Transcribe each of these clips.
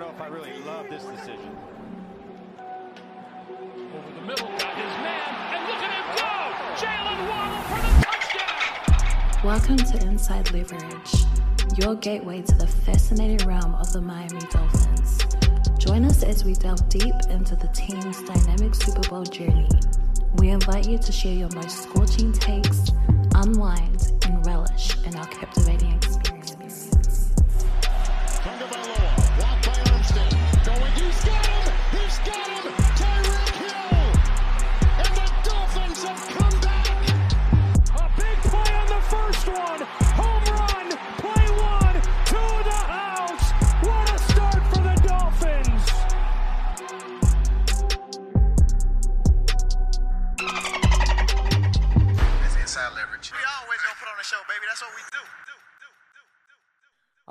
know if I really love this decision. Over the middle, got his man, and look at him go! Jalen Waddle for the touchdown! Welcome to Inside Leverage, your gateway to the fascinating realm of the Miami Dolphins. Join us as we delve deep into the team's dynamic Super Bowl journey. We invite you to share your most scorching takes, unwind, and relish in our captivating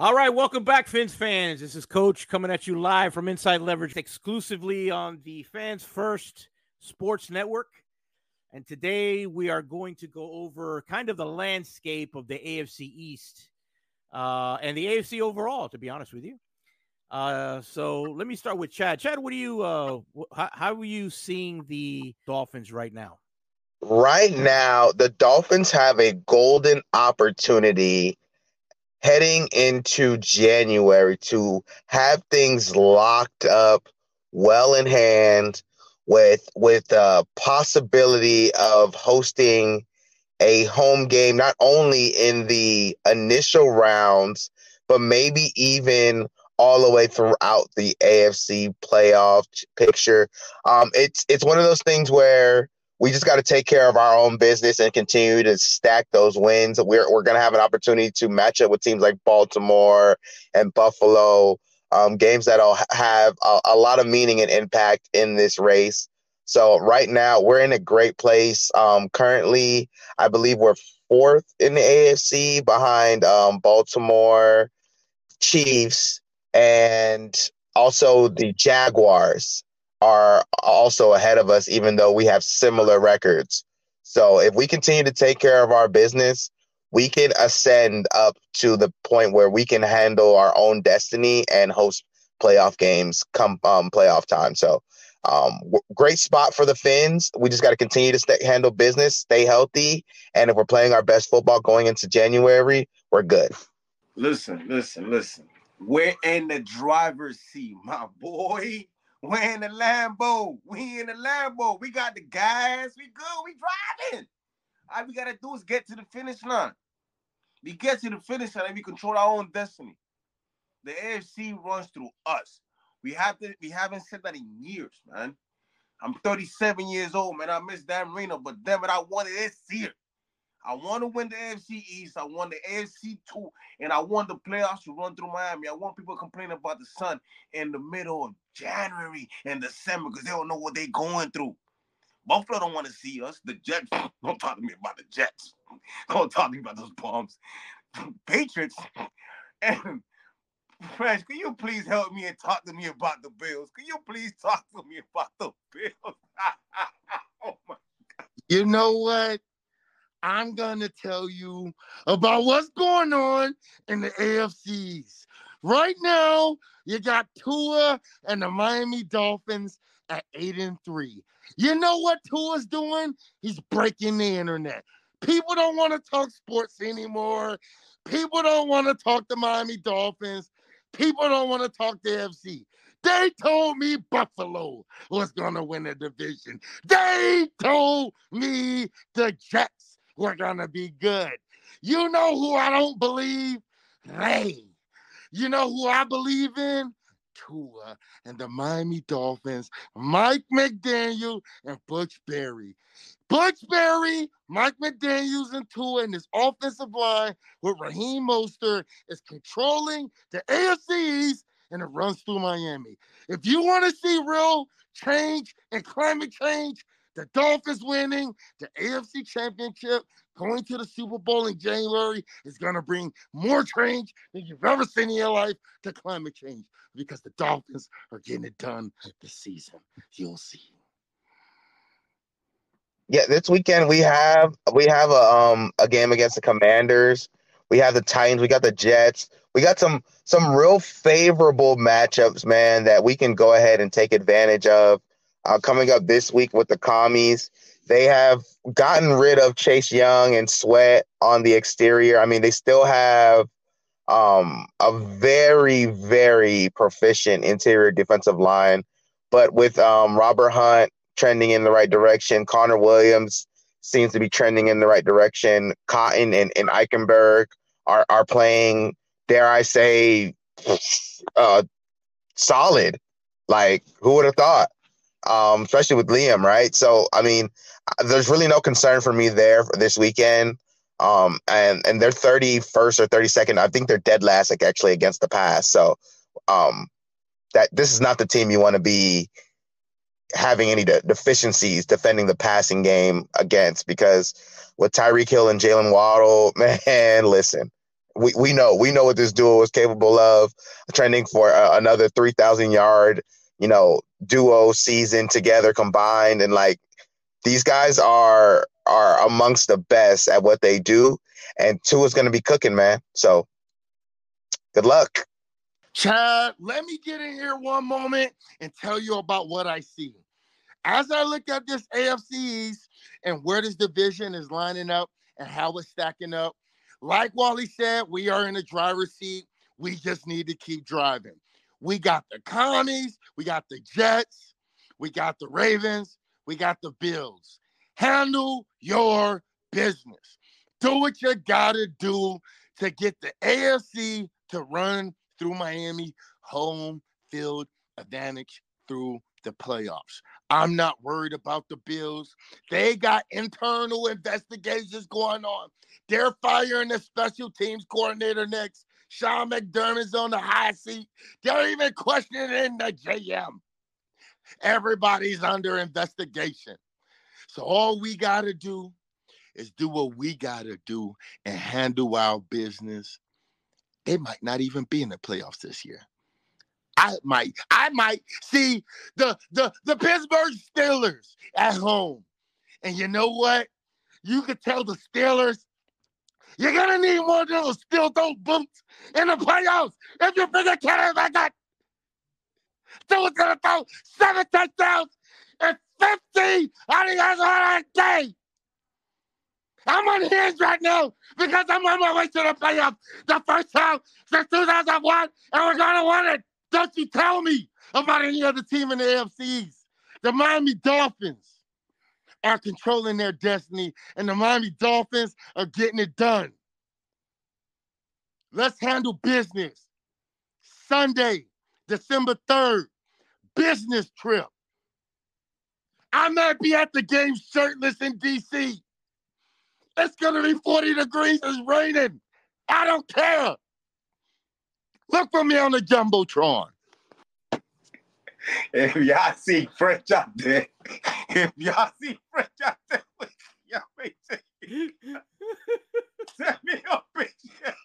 All right, welcome back, Fins fans. This is Coach coming at you live from Inside Leverage exclusively on the Fans First Sports Network. And today we are going to go over kind of the landscape of the AFC East uh, and the AFC overall, to be honest with you. Uh, so let me start with Chad. Chad, what do you, uh, how are you seeing the Dolphins right now? right now the Dolphins have a golden opportunity heading into January to have things locked up well in hand with with the possibility of hosting a home game not only in the initial rounds but maybe even all the way throughout the AFC playoff picture. Um it's it's one of those things where we just got to take care of our own business and continue to stack those wins. We're we're gonna have an opportunity to match up with teams like Baltimore and Buffalo, um, games that'll have a, a lot of meaning and impact in this race. So right now we're in a great place. Um, currently, I believe we're fourth in the AFC behind um, Baltimore, Chiefs, and also the Jaguars are also ahead of us, even though we have similar records. So if we continue to take care of our business, we can ascend up to the point where we can handle our own destiny and host playoff games come um, playoff time. So um, great spot for the Fins. We just got to continue to stay, handle business, stay healthy, and if we're playing our best football going into January, we're good. Listen, listen, listen. We're in the driver's seat, my boy. We're in the Lambo. We in the Lambo. We got the gas. We good. We driving. All we gotta do is get to the finish line. We get to the finish line and we control our own destiny. The AFC runs through us. We have to. We haven't said that in years, man. I'm 37 years old, man. I miss Dan Marino, but damn it, I wanted this year. I want to win the AFC East. I want the AFC two, and I want the playoffs to run through Miami. I want people complaining about the sun in the middle of January and December because they don't know what they're going through. Buffalo don't want to see us. The Jets don't talk to me about the Jets. Don't talk to me about those bombs. Patriots and Fresh, can you please help me and talk to me about the Bills? Can you please talk to me about the Bills? oh my God. You know what? I'm going to tell you about what's going on in the AFCs. Right now, you got Tua and the Miami Dolphins at 8 and 3. You know what Tua's doing? He's breaking the internet. People don't want to talk sports anymore. People don't want to talk the Miami Dolphins. People don't want to talk the AFC. They told me Buffalo was going to win the division. They told me the Jets were to be good. You know who I don't believe? They. You know who I believe in? Tua and the Miami Dolphins, Mike McDaniel and Butch Barry. Butch Barry, Mike McDaniels, and Tua and his offensive line with Raheem Mostert is controlling the AFC East and it runs through Miami. If you want to see real change and climate change, the Dolphins winning the AFC Championship, going to the Super Bowl in January is going to bring more change than you've ever seen in your life to climate change because the Dolphins are getting it done this season. You'll see. Yeah, this weekend we have we have a um a game against the Commanders. We have the Titans. We got the Jets. We got some some real favorable matchups, man, that we can go ahead and take advantage of. Uh, coming up this week with the commies, they have gotten rid of Chase Young and Sweat on the exterior. I mean, they still have um, a very, very proficient interior defensive line, but with um, Robert Hunt trending in the right direction, Connor Williams seems to be trending in the right direction. Cotton and, and Eichenberg are are playing, dare I say, uh, solid. Like who would have thought? Um, especially with Liam, right? So I mean, there's really no concern for me there for this weekend. Um, and and they're 31st or 32nd. I think they're dead last, like actually against the pass. So, um, that this is not the team you want to be having any de- deficiencies defending the passing game against because with Tyreek Hill and Jalen Waddle, man, listen, we, we know we know what this duo is capable of. Trending for uh, another three thousand yard, you know, duo season together combined, and like these guys are are amongst the best at what they do, and Tua is going to be cooking, man. So, good luck. Chad, let me get in here one moment and tell you about what I see. As I look at this AFC East and where this division is lining up and how it's stacking up, like Wally said, we are in the driver's seat. We just need to keep driving. We got the commies, we got the Jets, we got the Ravens, we got the Bills. Handle your business. Do what you gotta do to get the AFC to run through Miami home field advantage through the playoffs. I'm not worried about the Bills. They got internal investigations going on. They're firing the special teams coordinator next. Sean McDermott's on the high seat. They're even questioning the GM. Everybody's under investigation. So all we got to do is do what we got to do and handle our business. They might not even be in the playoffs this year. I might, I might see the the the Pittsburgh Steelers at home. And you know what? You could tell the Steelers you're gonna need more of those steel toe boots in the playoffs if you figure Canada like that. Steelers gonna throw seven touchdowns and 50 out of day. I'm on hands right now because I'm on my way to the playoffs. The first time since 2001, and we're gonna win it. Don't you tell me about any other team in the AFCs. The Miami Dolphins are controlling their destiny, and the Miami Dolphins are getting it done. Let's handle business. Sunday, December 3rd, business trip. I might be at the game shirtless in DC. It's gonna be 40 degrees, it's raining. I don't care. Look for me on the Jumbotron. If y'all see French out there, if y'all see French out there, y'all may take Send me a picture.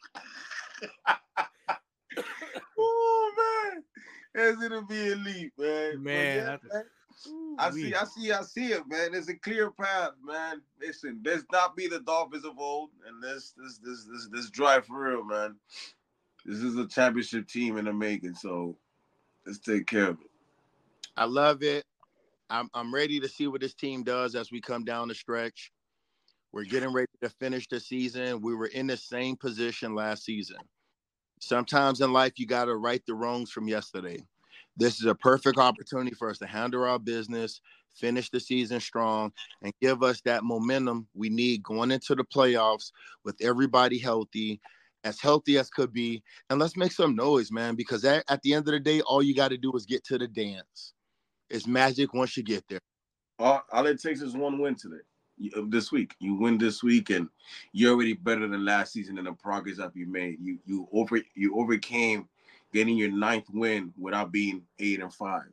oh man, it's gonna be elite, man. Man, yeah, that's- man. I see, I see, I see it, man. There's a clear path, man. Listen, let's not be the Dolphins of old, and let's this this this this drive for real, man. This is a championship team in the making, so let's take care of it. I love it. I'm I'm ready to see what this team does as we come down the stretch. We're getting ready to finish the season. We were in the same position last season. Sometimes in life you got to right the wrongs from yesterday. This is a perfect opportunity for us to handle our business, finish the season strong, and give us that momentum we need going into the playoffs with everybody healthy, as healthy as could be. And let's make some noise, man, because at, at the end of the day, all you got to do is get to the dance. It's magic once you get there. All, all it takes is one win today, you- this week. You win this week, and you're already better than last season in the progress that you made. You you over you overcame getting your ninth win without being eight and five.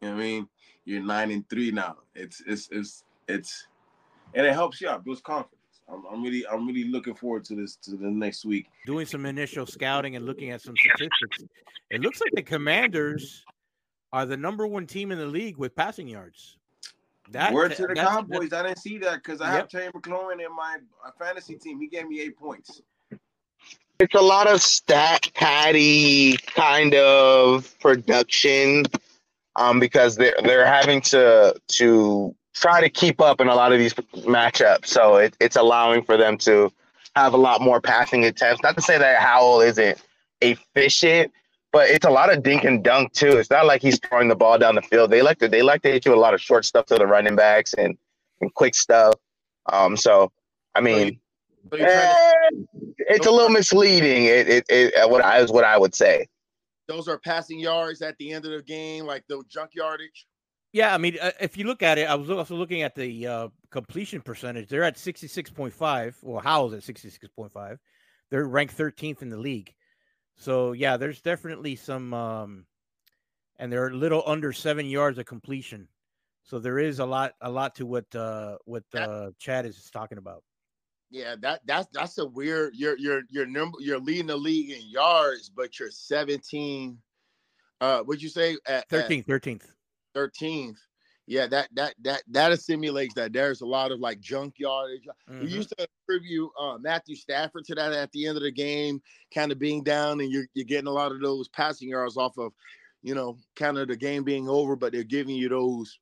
You know what I mean? You're nine and three now. It's it's it's it's and it helps you out, builds confidence. I'm, I'm really I'm really looking forward to this to the next week. doing some initial scouting and looking at some statistics, it looks like the Commanders are the number one team in the league with passing yards. That Word to the Cowboys. I didn't see that because I Yep. have Terry McLaurin in my uh, fantasy team. He gave me eight points. It's a lot of stat patty kind of production, um, because they're they're having to to try to keep up in a lot of these matchups. So it, it's allowing for them to have a lot more passing attempts. Not to say that Howell isn't efficient, but it's a lot of dink and dunk too. It's not like he's throwing the ball down the field. They like to they like to hit you a lot of short stuff to the running backs and, and quick stuff. Um, so I mean, So you're trying to- eh, it's a little misleading. It it, it what I is what I would say. those are passing yards at the end of the game, like the junk yardage. Yeah, I mean, uh, if you look at it, I was also looking at the uh, completion percentage. They're at sixty six point five. Well, Howell's at sixty six point five. They're ranked thirteenth in the league. So yeah, there's definitely some, um, and they're a little under seven yards of completion. So there is a lot, a lot to what uh, what uh, Chad is talking about. Yeah, that that's that's a weird. You're you're you're number you're leading the league in yards, but you're 17. Uh, what'd you say? At, at 13th, 13th. 13th. Yeah, that that that that assimilates that there's a lot of like junk yardage. We used to attribute uh, Matthew Stafford to that at the end of the game, kind of being down, and you're you're getting a lot of those passing yards off of, you know, kind of the game being over, but they're giving you those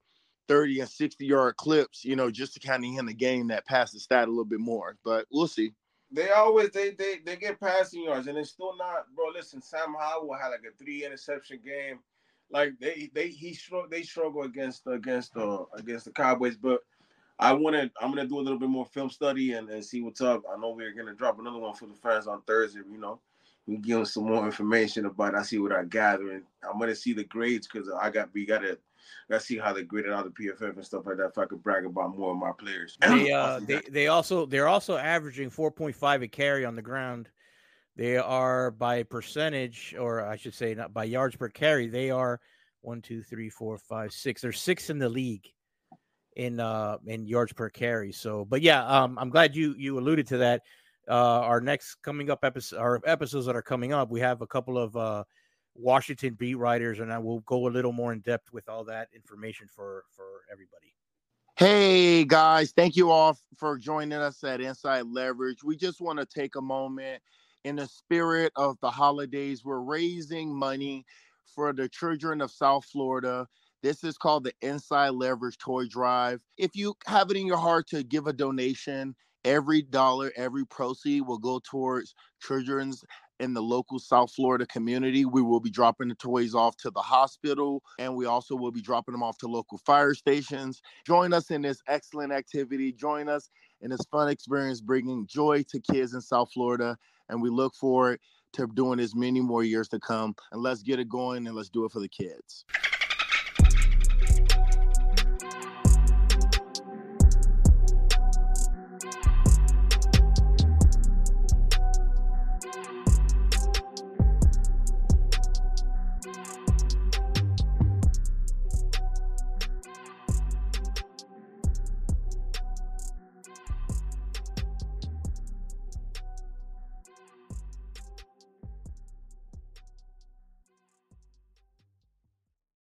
30 and 60 yard clips, you know, just to kind of end the game that passes the stat a little bit more. But we'll see. They always they they they get passing yards and it's still not, bro. Listen, Sam Howell had like a three interception game. Like they they he struggle they struggle against against uh against the Cowboys, but I wanted I'm gonna do a little bit more film study and, and see what's up. I know we're gonna drop another one for the fans on Thursday. You know, we give them some more information about. It. I see what I gather and I'm gonna see the grades because I got we gotta gotta see how they graded out the PFF and stuff like that. If I could brag about more of my players. They uh they, they also they're also averaging 4.5 a carry on the ground. They are by percentage, or I should say not by yards per carry, they are one, two, three, four, five, six. They're six in the league in uh in yards per carry. So but yeah, um I'm glad you you alluded to that. Uh our next coming up episode our episodes that are coming up, we have a couple of uh Washington beat writers, and I will go a little more in depth with all that information for for everybody. Hey guys, thank you all for joining us at Inside Leverage. We just want to take a moment in the spirit of the holidays. We're raising money for the children of South Florida. This is called the Inside Leverage Toy Drive. If you have it in your heart to give a donation, every dollar, every proceed will go towards children's in the local South Florida community. We will be dropping the toys off to the hospital, and we also will be dropping them off to local fire stations. Join us in this excellent activity. Join us in this fun experience, bringing joy to kids in South Florida. And we look forward to doing this many more years to come. And let's get it going and let's do it for the kids.